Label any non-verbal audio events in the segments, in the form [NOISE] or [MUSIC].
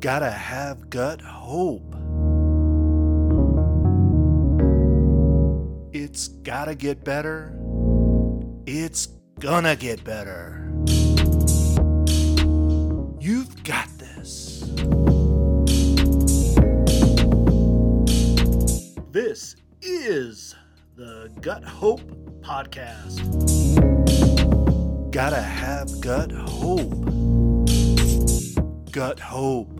gotta have gut hope. It's gotta get better. It's gonna get better. You've got this. This is the Gut Hope Podcast. Gotta have gut hope. Gut hope.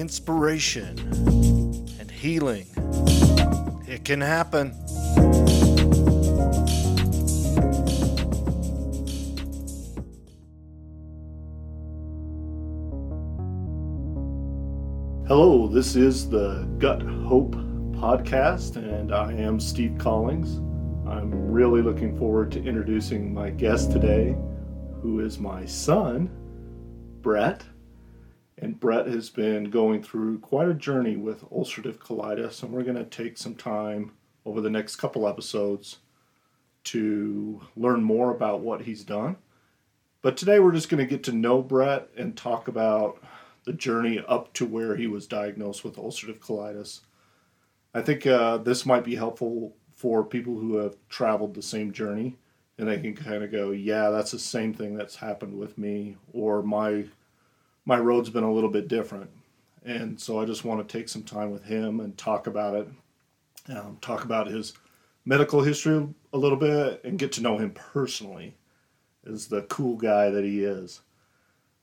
Inspiration. And healing. It can happen. Hello, this is the Gut Hope podcast, and I am Steve Collings. I'm really looking forward to introducing my guest today, who is my son, Brett. And Brett has been going through quite a journey with ulcerative colitis, and we're going to take some time over the next couple episodes to learn more about what he's done. But today we're just going to get to know Brett and talk about the journey up to where he was diagnosed with ulcerative colitis. I think uh, this might be helpful for people who have traveled the same journey and they can kind of go, yeah, that's the same thing that's happened with me, or my my road's been a little bit different. And so I just want to take some time with him and talk about it, um, talk about his medical history a little bit, and get to know him personally as the cool guy that he is.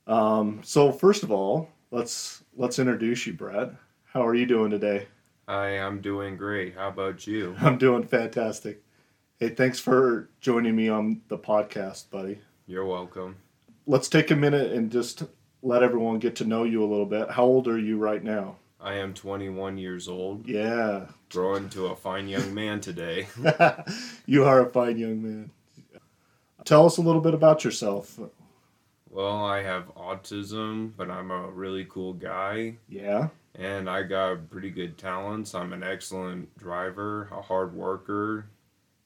Um, so first of all, let's let's introduce you, Brett. How are you doing today? I'm doing great. How about you? [LAUGHS] I'm doing fantastic. Hey, thanks for joining me on the podcast, buddy. You're welcome. Let's take a minute and just let everyone get to know you a little bit. How old are you right now? I am 21 years old, Yeah. growing to a fine young man today. [LAUGHS] you are a fine young man. Tell us a little bit about yourself. Well, I have autism, but I'm a really cool guy, Yeah. and I got pretty good talents. I'm an excellent driver, a hard worker,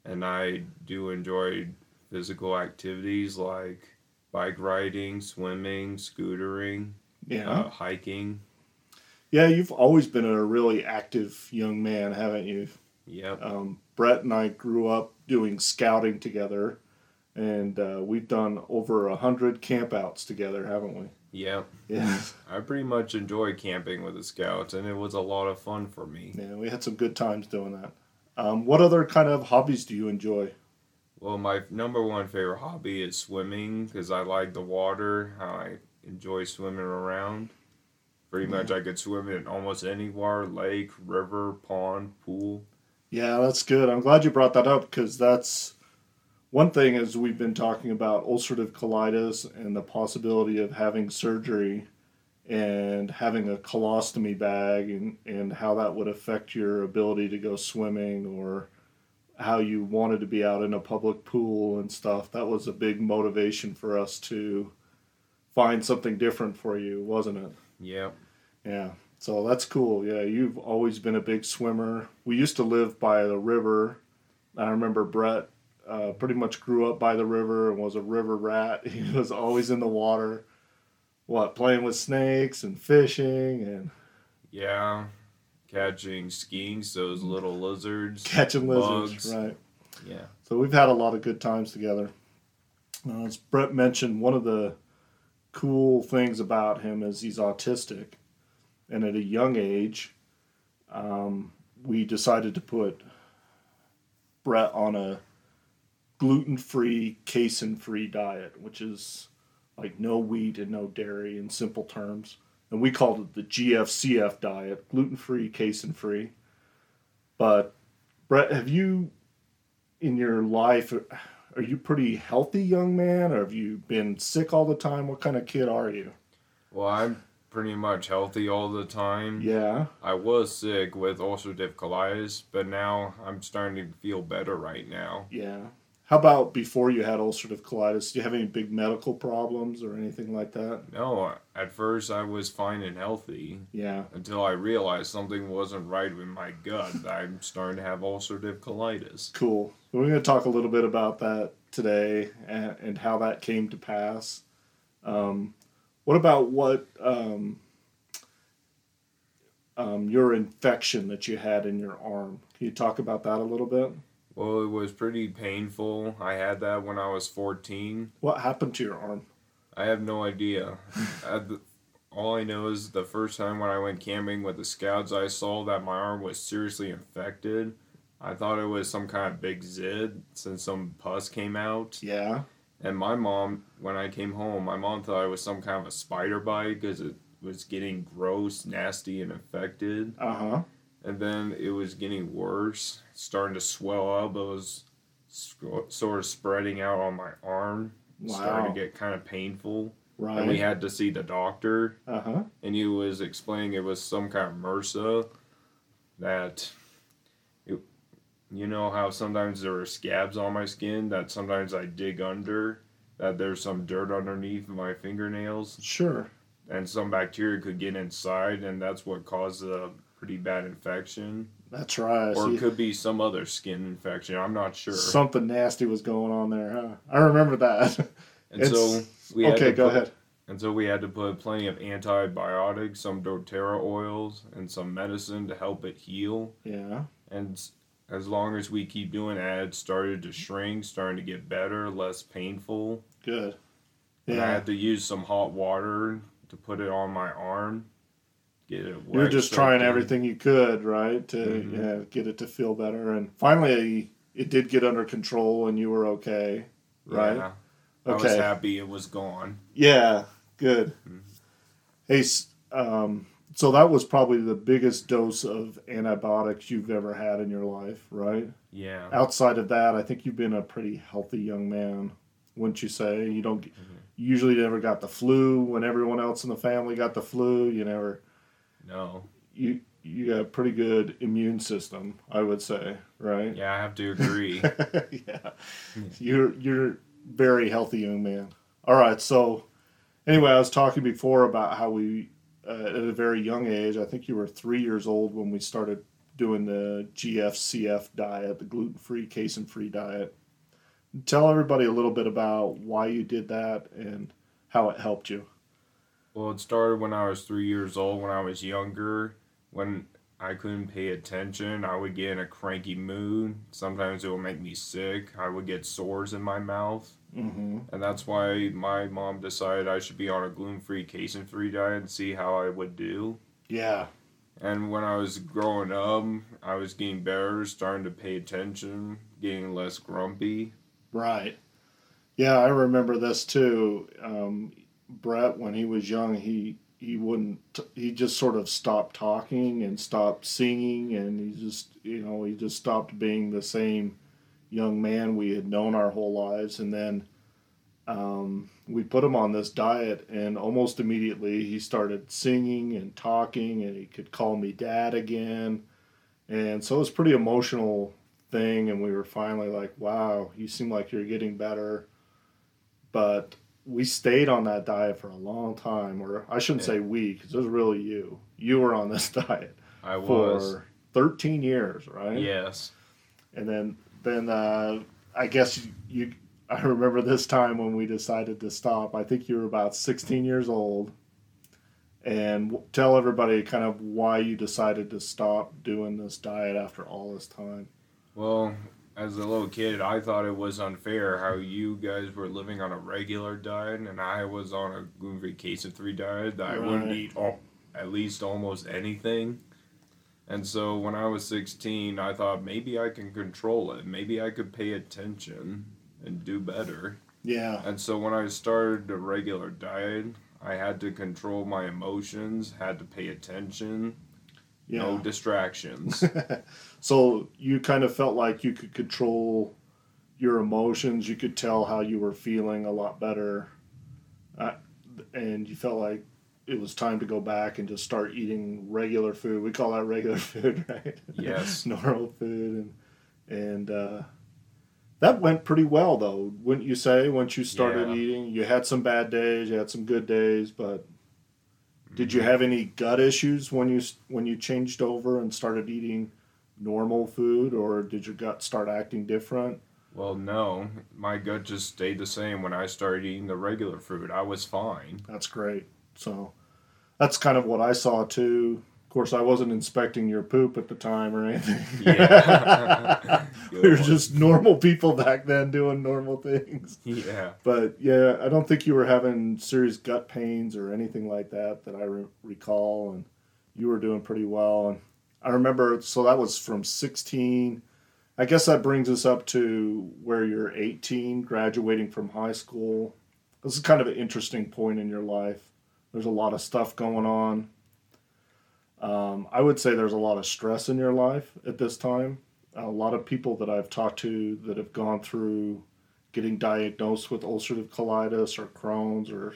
and I do enjoy physical activities like bike riding, swimming, scootering, Yeah. uh, hiking. Yeah, you've always been a really active young man, haven't you? Yep. Um, Brett and I grew up doing scouting together, and uh, we've done over a hundred campouts together, haven't we? Yep. Yeah. [LAUGHS] I pretty much enjoy camping with the scouts, and it was a lot of fun for me. Yeah, we had some good times doing that. Um, what other kind of hobbies do you enjoy? Well, my number one favorite hobby is swimming because I like the water. How I enjoy swimming around. Pretty much, I could swim in almost anywhere lake, river, pond, pool. Yeah, that's good. I'm glad you brought that up because that's one thing as we've been talking about ulcerative colitis and the possibility of having surgery and having a colostomy bag and, and how that would affect your ability to go swimming or how you wanted to be out in a public pool and stuff. That was a big motivation for us to find something different for you, wasn't it? Yeah. Yeah. So that's cool. Yeah, you've always been a big swimmer. We used to live by the river. I remember Brett uh, pretty much grew up by the river and was a river rat. [LAUGHS] He was always in the water, what, playing with snakes and fishing and Yeah. Catching skinks, those little lizards. catching lizards, Bugs. right? Yeah. So we've had a lot of good times together. Uh, as Brett mentioned, one of the cool things about him is he's autistic, and at a young age, um, we decided to put Brett on a gluten-free, casein-free diet, which is like no wheat and no dairy in simple terms. And we called it the GFCF diet, gluten-free, casein-free. But Brett, have you in your life are you pretty healthy young man or have you been sick all the time what kind of kid are you Well, I'm pretty much healthy all the time. yeah I was sick with ulcerative colitis, but now I'm starting to feel better right now. yeah how about before you had ulcerative colitis do you have any big medical problems or anything like that No, at first I was fine and healthy yeah until I realized something wasn't right with my gut. I'm starting to have ulcerative colitis. cool we're going to talk a little bit about that today and, and how that came to pass. Um, what about what um, um, your infection that you had in your arm? Can you talk about that a little bit? Well, it was pretty painful. I had that when I was 14. What happened to your arm? I have no idea. I, all I know is the first time when I went camping with the scouts, I saw that my arm was seriously infected. I thought it was some kind of big zit since some pus came out. Yeah. And my mom, when I came home, my mom thought it was some kind of a spider bite because it was getting gross, nasty, and infected. Uh huh. And then it was getting worse, starting to swell up. It was sort of spreading out on my arm, Wow. starting to get kind of painful. Right. And we had to see the doctor, uh huh. and he was explaining it was some kind of MRSA that. It, you know how sometimes there are scabs on my skin that sometimes I dig under, that there's some dirt underneath my fingernails, Sure. and some bacteria could get inside, and that's what caused a pretty bad infection. That's right. Or it could be some other skin infection. I'm not sure. Something nasty was going on there, huh? I remember that. and [LAUGHS] it's- so we had okay, to go put- ahead. And so we had to put plenty of antibiotics, some doTERRA oils, and some medicine to help it heal. Yeah. And as long as we keep doing that, it started to shrink, starting to get better, less painful. Good. And I had to use some hot water to put it on my arm. Get it You were wet, just trying everything you could, right, to Mhm. yeah, get it to feel better. And finally, it did get under control, and you were okay, right? Yeah. I was Okay. happy it was gone. Yeah. Good. Mhm. Hey, um, so that was probably the biggest dose of antibiotics you've ever had in your life, right? Yeah. Outside of that, I think you've been a pretty healthy young man, wouldn't you say? You don't Mhm. usually never got the flu when everyone else in the family got the flu. You never No. you you got a pretty good immune system, I would say, right? Yeah, I have to [LAUGHS] agree. yeah. You're you're very healthy young man. All right, so anyway, I was talking before about how we uh, at a very young age, I think you were 3 years old when we started doing the GFCF diet, the gluten-free, casein-free diet. Tell everybody a little bit about why you did that and how it helped you. Well, it started when I was three years old, when I was younger. When I couldn't pay attention, I would get in a cranky mood. Sometimes it would make me sick. I would get sores in my mouth. Mm-hmm. And that's why my mom decided I should be on a gluten free, casein free diet and see how I would do. Yeah. And when I was growing up, I was getting better, starting to pay attention, getting less grumpy. Right. Yeah, I remember this too. Um, Brett, when he was young, he he wouldn't. He just sort of stopped talking and stopped singing, and he just you know he just stopped being the same young man we had known our whole lives. And then um, we put him on this diet, and almost immediately he started singing and talking, and he could call me dad again. And so it was a pretty emotional thing, and we were finally like, "Wow, you seem like you're getting better." But we stayed on that diet for a long time, or I shouldn't Yeah. say we, because it was really you. You were on this [LAUGHS] diet I was. for 13 years, right? Yes. And then, then uh, I guess you, you. I remember this time when we decided to stop. I think you were about 16 years old. And w- tell everybody kind of why you decided to stop doing this diet after all this time. Well, as a little kid, I thought it was unfair how you guys were living on a regular diet and I was on a gluten free casein free diet that I wouldn't eat al- at least almost anything. And so when I was 16, I thought maybe I can control it. Maybe I could pay attention and do better. Yeah. And so when I started a regular diet, I had to control my emotions, had to pay attention, no distractions. [LAUGHS] so you kind of felt like you could control your emotions. You could tell how you were feeling a lot better, uh, and you felt like it was time to go back and just start eating regular food. We call that regular [LAUGHS] food, right? Yes. [LAUGHS] Normal food, and and uh, that went pretty well, though, wouldn't you say? Once you started Yeah. eating, you had some bad days, you had some good days, but did you have any gut issues when you when you changed over and started eating normal food, or did your gut start acting different? Well, no, my gut just stayed the same when I started eating the regular food. I was fine. That's great. So that's kind of what I saw too. Of course, I wasn't inspecting your poop at the time or anything. Yeah. [LAUGHS] we were just normal people back then doing normal things. Yeah. But yeah, I don't think you were having serious gut pains or anything like that that I re- recall, and you were doing pretty well. And I remember, so that was from 16. I guess that brings us up to where you're 18, graduating from high school. This is kind of an interesting point in your life. There's a lot of stuff going on. Um, I would say there's a lot of stress in your life at this time. A lot of people that I've talked to that have gone through getting diagnosed with ulcerative colitis or Crohn's or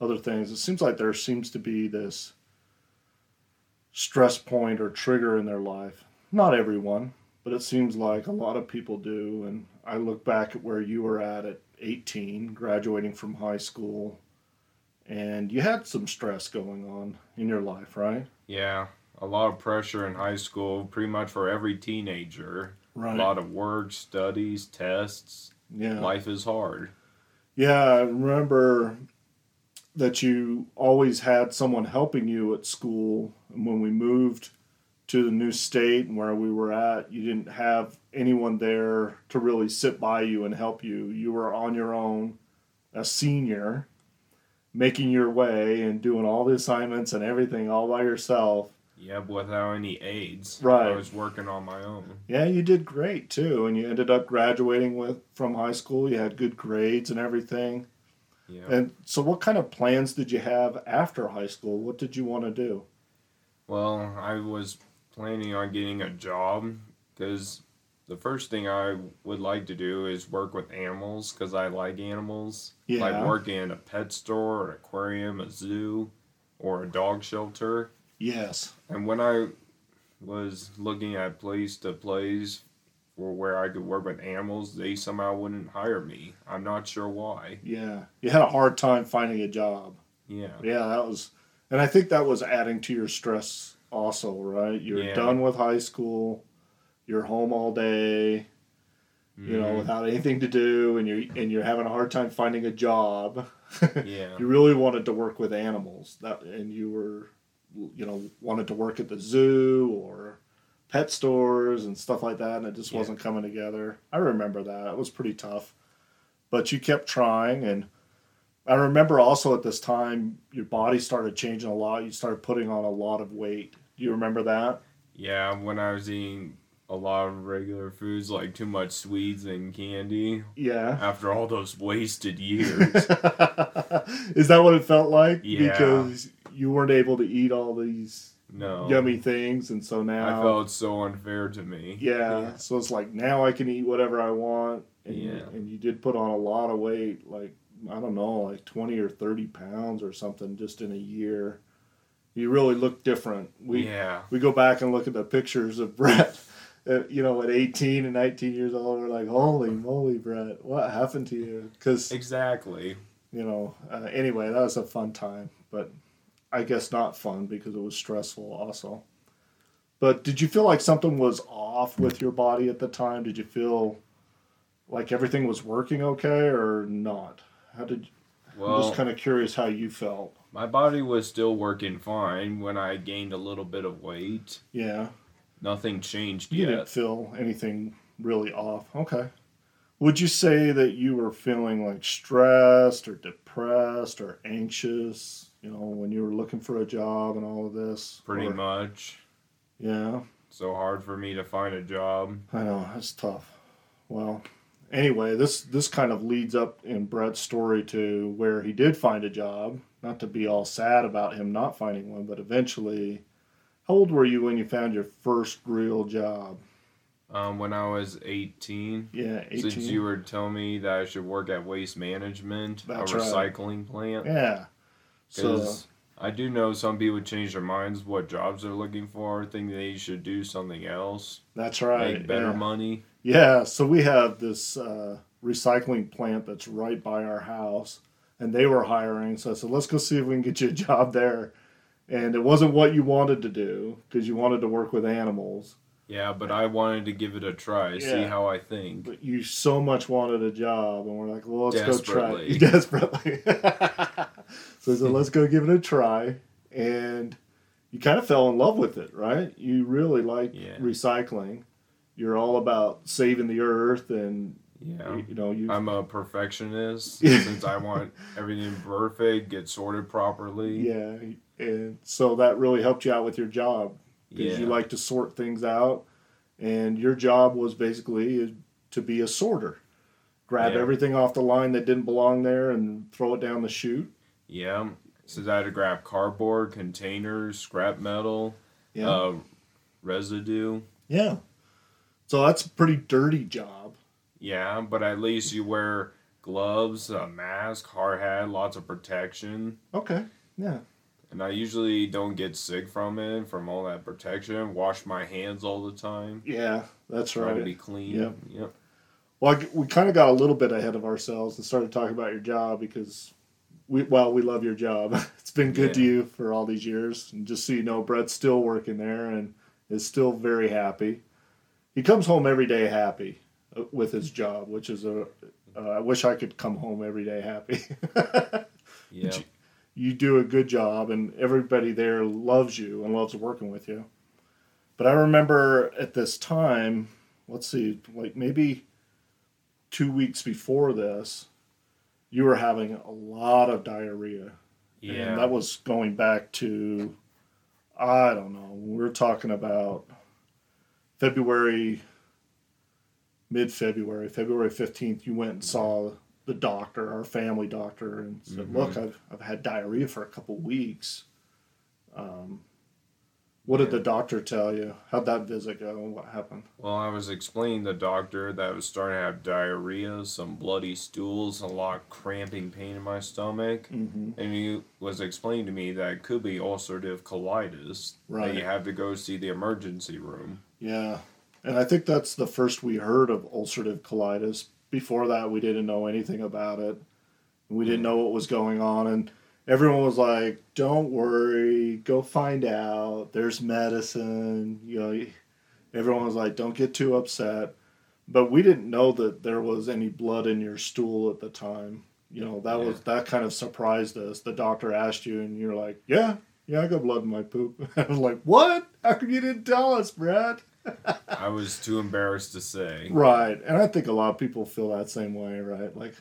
other things, it seems like there seems to be this stress point or trigger in their life. Not everyone, but it seems like a lot of people do. And I look back at where you were at at 18, graduating from high school, and you had some stress going on in your life, right? Yeah. A lot of pressure in high school, pretty much for every teenager. Right. A lot of work, studies, tests. yeah. Life is hard. Yeah, I remember that you always had someone helping you at school. And when we moved to the new state and where we were at, you didn't have anyone there to really sit by you and help you. You were on your own, a senior, making your way and doing all the assignments and everything all by yourself. Yeah, but without any aids. Right. I was working on my own. Yeah, you did great too, and you ended up graduating with from high school. You had good grades and everything. Yeah. And so, what kind of plans did you have after high school? What did you want to do? Well, I was planning on getting a job because the first thing I would like to do is work with animals because I like animals. Yeah. Like work in a pet store, an aquarium, a zoo, or a dog shelter. Yes. And when I was looking at place to place for where I could work with animals, they somehow wouldn't hire me. I'm not sure why. Yeah. You had a hard time finding a job. Yeah. Yeah, that was, and I think that was adding to your stress also, right? You're Yeah. done with high school. You're home all day, you know, Mhm. without anything to do, and you're and you're having a hard time finding a job. [LAUGHS] Yeah. you really wanted to work with animals that and you were you know wanted to work at the zoo or pet stores and stuff like that and it just Yeah. wasn't coming together i remember that it was pretty tough but you kept trying and i remember also at this time your body started changing a lot you started putting on a lot of weight do you remember that Yeah, when I was eating a lot of regular foods like too much sweets and candy yeah after all those wasted [LAUGHS] years. is that what it felt like Yeah. because you weren't able to eat all these No. yummy things and so now I felt so unfair to me. Yeah, so it's like now I can eat whatever I want, and Yeah. and you did put on a lot of weight, like I don't know, like twenty or thirty pounds or something, just in a year. You really look different. We yeah. we go back and look at the pictures of Brett, you know, at eighteen and nineteen years old. We're like, holy moly, Brett, what happened to you? Because Exactly. you know, uh, anyway, that was a fun time, but I guess not fun because it was stressful also. But did you feel like something was off with your body at the time? Did you feel like everything was working okay or not? How did I'm just kind of curious how you felt. my body was still working fine when I gained a little bit of weight. Yeah, Nothing changed you didn't feel anything really off. Okay. Would you say that you were feeling like stressed or depressed or anxious, you know, when you were looking for a job and all of this? Pretty Or- much. Yeah, So hard for me to find a job. I know that's tough. Well, anyway, this this kind of leads up in Brett's story to where he did find a job. Not to be all sad about him not finding one, but eventually, how old were you when you found your first real job? Um, when I was 18, Yeah, since eighteen. you were telling me that I should work at Waste Management, That's a right. recycling plant. yeah. So I do know some people change their minds what jobs they're looking for, think they should do something else, that's right. make better yeah. money. Yeah, so we have this uh, recycling plant that's right by our house, and they were hiring. So I said, let's go see if we can get you a job there. And it wasn't what you wanted to do because you wanted to work with animals. Yeah, but I wanted to give it a try, see how I think. But you so much wanted a job, and we're like, well, let's go try. Desperately. [LAUGHS] [LAUGHS] so said, let's go give it a try, and you kind of fell in love with it, right? You really like Yeah. recycling. You're all about saving the earth, and Yeah. you, you know you. I'm a perfectionist [LAUGHS] since I want everything perfect, get sorted properly. yeah, and so that really helped you out with your job because Yeah. you like to sort things out, and your job was basically to be a sorter. Grab Yeah. everything off the line that didn't belong there and throw it down the chute. Yeah. So I had to grab cardboard, containers, scrap metal, Yeah. uh, residue. yeah. So that's a pretty dirty job. Yeah, but at least you wear gloves, a mask, hard hat, lots of protection. Okay. Yeah. And I usually don't get sick from it, from all that protection. Wash my hands all the time. Yeah, that's right. Try to be clean. Yep. Yep. Well, I we kind of got a little bit ahead of ourselves and started talking about your job because we, well, we love your job. [LAUGHS] it's been good to you for all these years. And just so you know, Brett's still working there and is still very happy. He comes home every day happy with his job, which is a. Uh, I wish I could come home every day happy. [LAUGHS] Yeah. you do a good job and everybody there loves you and loves working with you. But I remember at this time, let's see, like maybe two weeks before this, you were having a lot of diarrhea. Yeah. And that was going back to, I don't know, we're talking about February, mid February, February 15th, you went and saw the doctor, our family doctor, and said, Mhm. Look, I've, I've had diarrhea for a couple weeks. Um, what did the doctor tell you? How'd that visit go? What happened? Well, I was explaining to the doctor that I was starting to have diarrhea, some bloody stools, a lot of cramping pain in my stomach. Mm-hmm. And he was explaining to me that it could be ulcerative colitis. Right. That you have to go see the emergency room. Yeah. And I think that's the first we heard of ulcerative colitis. Before that, we didn't know anything about it. We didn't know what was going on. And everyone was like, don't worry, go find out. There's medicine. You know, everyone was like, don't get too upset. But we didn't know that there was any blood in your stool at the time. You know, that was that kind of surprised us. The doctor asked you, and you're like, yeah, yeah, I got blood in my poop. [LAUGHS] I was like, what? How come you didn't tell us, Brad? [LAUGHS] I was too embarrassed to say. Right. And I think a lot of people feel that same way, right? Like,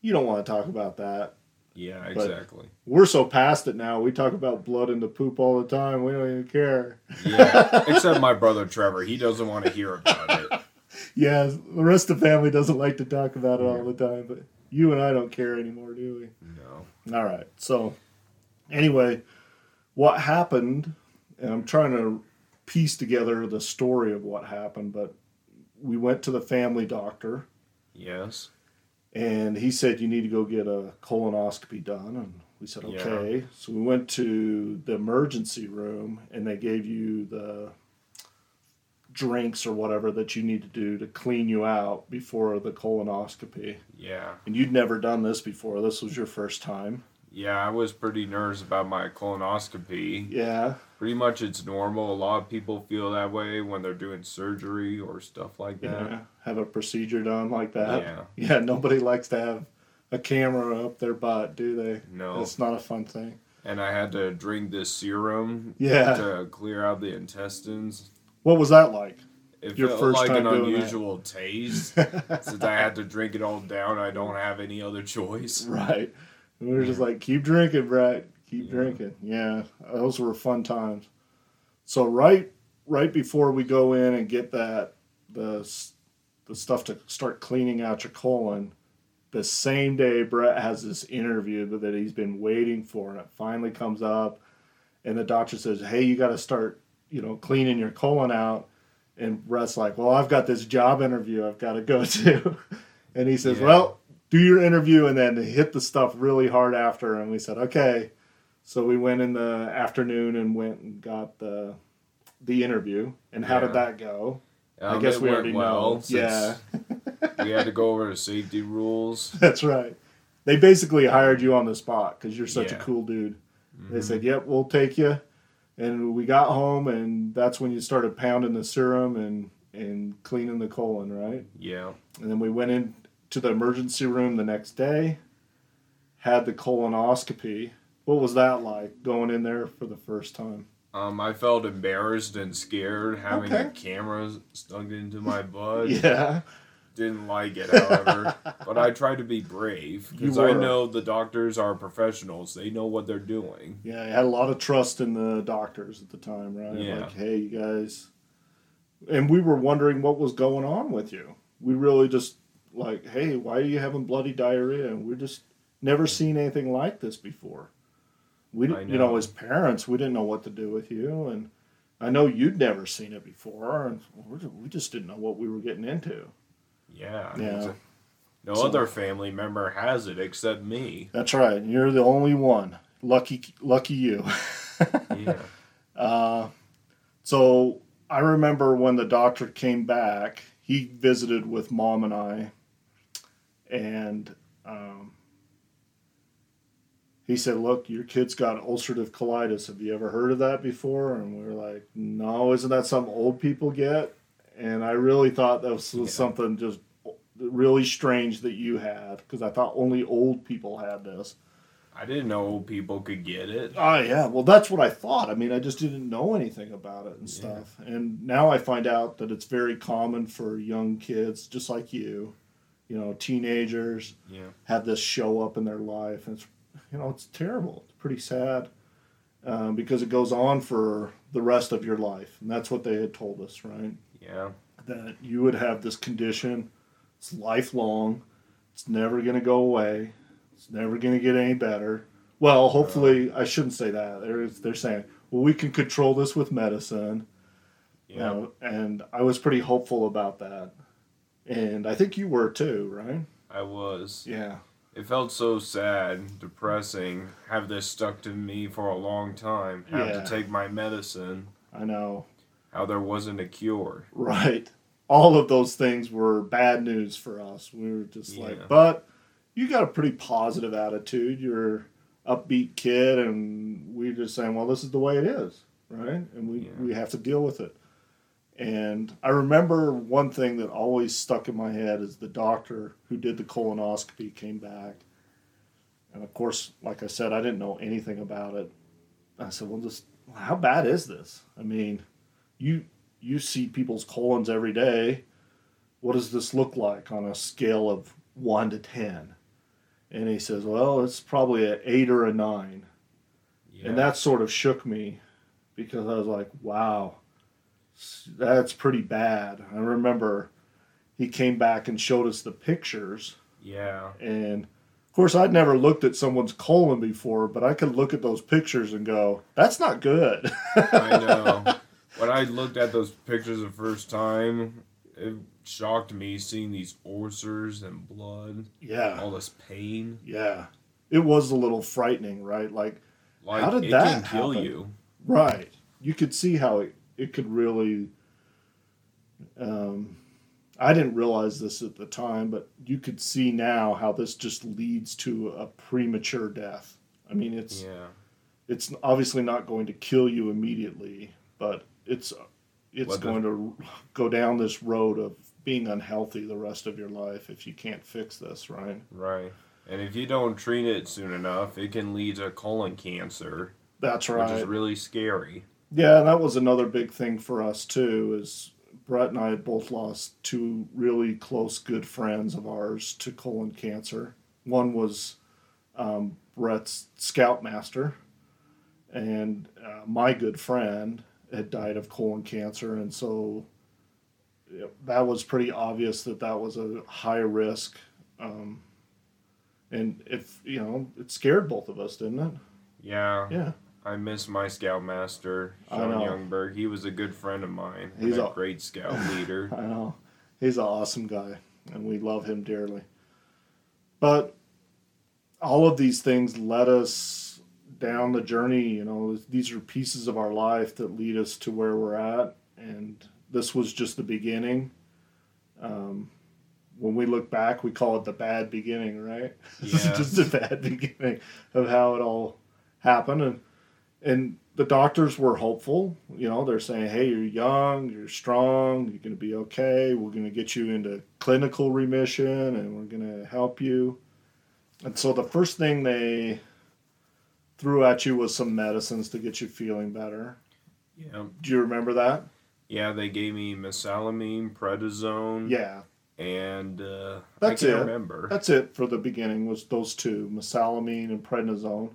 you don't want to talk about that. Yeah, But- exactly. We're so past it now. We talk about blood in the poop all the time. We don't even care. Yeah, [LAUGHS] except my brother Trevor. He doesn't want to hear about it. Yeah, the rest of the family doesn't like to talk about it all the time, but you and I don't care anymore, do we? No. All right. So, anyway, what happened, and I'm trying to piece together the story of what happened, but we went to the family doctor. Yes. and he said you need to go get a colonoscopy done and we said Yeah. okay so we went to the emergency room and they gave you the drinks or whatever that you need to do to clean you out before the colonoscopy Yeah. and you'd never done this before this was your first time Yeah, I was pretty nervous about my colonoscopy. yeah Pretty much it's normal. A lot of people feel that way when they're doing surgery or stuff like yeah that. have a procedure done like that Yeah. [LAUGHS] yeah nobody likes to have a camera up their butt do they No. it's not a fun thing And I had to drink this serum yeah to clear out the intestines. what was that like It Your felt first like time an doing that. unusual taste. [LAUGHS] Since I had to drink it all down, I don't have any other choice. Right. And we were just like, keep drinking, Brett. Keep Yeah. drinking. Yeah, those were fun times. So right, right before we go in and get that the the stuff to start cleaning out your colon, the same day Brett has this interview that- he's been waiting for, and it finally comes up, and the doctor says, "Hey, you got to start, you know, cleaning your colon out." And Brett's like, "Well, I've got this job interview I've got to go [LAUGHS] to," and he says, Yeah. "Well." do your interview and then hit the stuff really hard after. And we said, okay. So we went in the afternoon and went and got the the interview. And how did that go? I Um, guess we already well know. Yeah, [LAUGHS] we had to go over the safety rules. [LAUGHS] that's right. They basically hired you on the spot because you're such a cool dude. They Mhm. said, "Yep, we'll take you." And we got home, and that's when you started pounding the serum and and cleaning the colon, right? Yeah. And then we went in to the emergency room the next day, had the colonoscopy. What was that like going in there for the first time? Um, I felt embarrassed and scared having Okay. a camera stuck into my [LAUGHS] butt. Yeah. Didn't like it, however, [LAUGHS] but I tried to be brave because I know the doctors are professionals. They know what they're doing. Yeah, I had a lot of trust in the doctors at the time, right? Yeah. Like, hey, you guys. And we were wondering what was going on with you. We really just, like, hey, why are you having bloody diarrhea? And we just never seen anything like this before. We, didn't- you know, know. as parents, we didn't know what to do with you. And I know you'd never seen it before. And we we just didn't know what we were getting into. Yeah. Yeah. a- no So- other family member has it except me. That's right. You're the only one. Lucky, lucky you. [LAUGHS] Yeah. Uh, so I remember when the doctor came back, he visited with mom and I, and um, he said, "Look, your kid's got ulcerative colitis. Have you ever heard of that before?" And we were like, "No, isn't that something old people get?" And I really thought that was Yeah. something just really strange that you had because I thought only old people had this. I didn't know old people could get it. Oh yeah, well that's what I thought. I mean, I just didn't know anything about it and Yeah. stuff. And now I find out that it's very common for young kids, just like you, you know, teenagers Yeah. have this show up in their life, and it's you know it's terrible. It's pretty sad um, because it goes on for the rest of your life, and that's what they had told us, right? Yeah. That you would have this condition. It's lifelong. It's never going to go away. It's never going to get any better. Well, hopefully, I shouldn't say that. They're, they're saying, well, we can control this with medicine. Yeah. You know, and I was pretty hopeful about that. And I think you were too, right? I was. Yeah. It felt so sad, depressing, have this stuck to me for a long time, have Yeah. to take my medicine, I know. how there wasn't a cure. Right. All of those things were bad news for us. We were just Yeah. like, but you got a pretty positive attitude. You're upbeat kid, and we're just saying, well, this is the way it is, right? And we, Yeah. we have to deal with it. And I remember one thing that always stuck in my head is the doctor who did the colonoscopy came back. And of course, like I said, I didn't know anything about it. I said, well, just how bad is this? I mean, you you see people's colons every day. What does this look like on a scale of one to ten? And he says, well, it's probably an eight or a nine. Yeah. And that sort of shook me because I was like, wow, that's pretty bad. I remember he came back and showed us the pictures. yeah. And of course, I'd never looked at someone's colon before, but I could look at those pictures and go, that's not good. I [LAUGHS] know. when I looked at those pictures the first time, it shocked me seeing these ulcers and blood, yeah. all this pain. Yeah. It was a little frightening, right? Like, Like How did that kill happen? you. right. You could see how it, it could really. Um, I didn't realize this at the time, but you could see now how this just leads to a premature death. I mean, it's Yeah. it's obviously not going to kill you immediately, but it's it's What the- going to go down this road of being unhealthy the rest of your life if you can't fix this, right? Right. And if you don't treat it soon enough, it can lead to colon cancer, That's right. which is really scary. Yeah, that was another big thing for us too. Is Brett and I had both lost two really close, good friends of ours to colon cancer. One was um, Brett's scoutmaster, and uh, my good friend had died of colon cancer, and so that was pretty obvious that that was a high risk. Um, and if you know, it scared both of us, didn't it? Yeah. Yeah. I miss my scoutmaster, Sean. Youngberg. He was a good friend of mine. He's a a- great scout [LAUGHS] leader. I know. He's an awesome guy, and we love him dearly. But all of these things led us down the journey. You know, these are pieces of our life that lead us to where we're at, and this was just the beginning. Um, when we look back, we call it the bad beginning, right? [LAUGHS] This is Yeah. just a bad [LAUGHS] beginning of how it all happened, and and the doctors were hopeful. You know, they're saying, "Hey, you're young, you're strong, you're going to be okay. We're going to get you into clinical remission, and we're going to help you." And so the first thing they threw at you was some medicines to get you feeling better. Yeah. Do you remember that? Yeah, they gave me mesalamine, prednisone, Yeah, and uh, That's I can't it. remember. that's it for the beginning. Was those two, mesalamine and prednisone.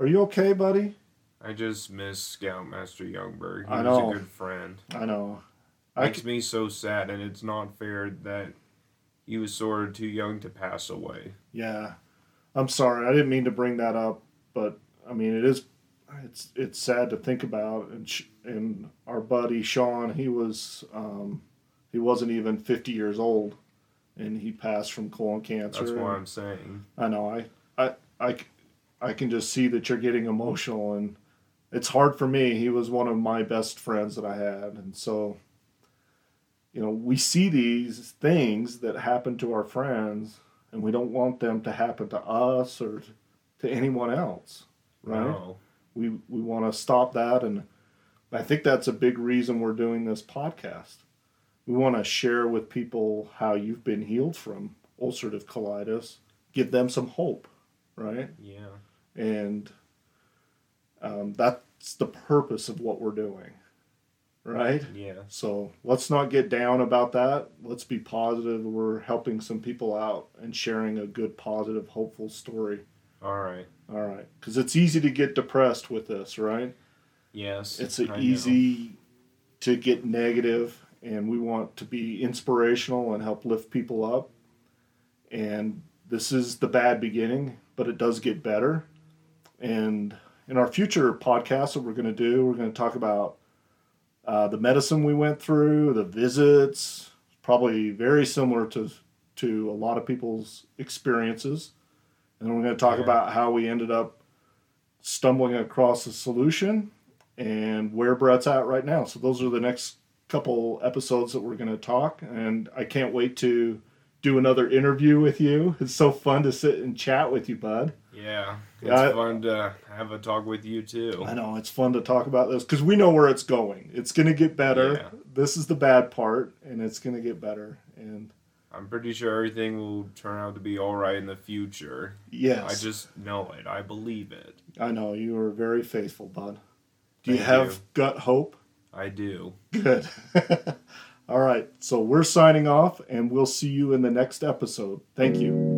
Are you okay, buddy? I just miss Scoutmaster Youngberg. He I was know. a good friend. I know. I Makes me so sad, and it's not fair that he was sort of too young to pass away. Yeah, I'm sorry. I didn't mean to bring that up, but I mean it is. It's it's sad to think about. And sh- and our buddy Sean, he was um, he wasn't even 50 years old, and he passed from colon cancer. That's what I'm saying. I know. I I I I can just see that you're getting emotional, and it's hard for me. He was one of my best friends that I had, and so. You know, we see these things that happen to our friends, and we don't want them to happen to us or to anyone else, right? No. We we want to stop that, and I think that's a big reason we're doing this podcast. We want to share with people how you've been healed from ulcerative colitis, give them some hope, right? Yeah. And um, that's the purpose of what we're doing, right? Yeah. So let's not get down about that. Let's be positive. We're helping some people out and sharing a good, positive, hopeful story. All right. All right. Because it's easy to get depressed with this, right? Yes. It's easy to get negative, and we want to be inspirational and help lift people up. And this is the bad beginning, but it does get better. And in our future podcast that we're going to do, we're going to talk about uh, the medicine we went through, the visits, probably very similar to to a lot of people's experiences. And then we're going to talk Yeah. about how we ended up stumbling across a solution and where Brett's at right now. So those are the next couple episodes that we're going to talk, and I can't wait to do another interview with you. It's so fun to sit and chat with you, bud. Yeah. It's fun to have a talk with you too. I know it's fun to talk about this because we know where it's going. It's going to get better. Yeah. This is the bad part, and it's going to get better. And I'm pretty sure everything will turn out to be all right in the future. yes, I just know it. I believe it. I know you are very faithful, bud. Do you have you. gut hope? I do. Good. [LAUGHS] All right. So we're signing off, and we'll see you in the next episode. Thank you.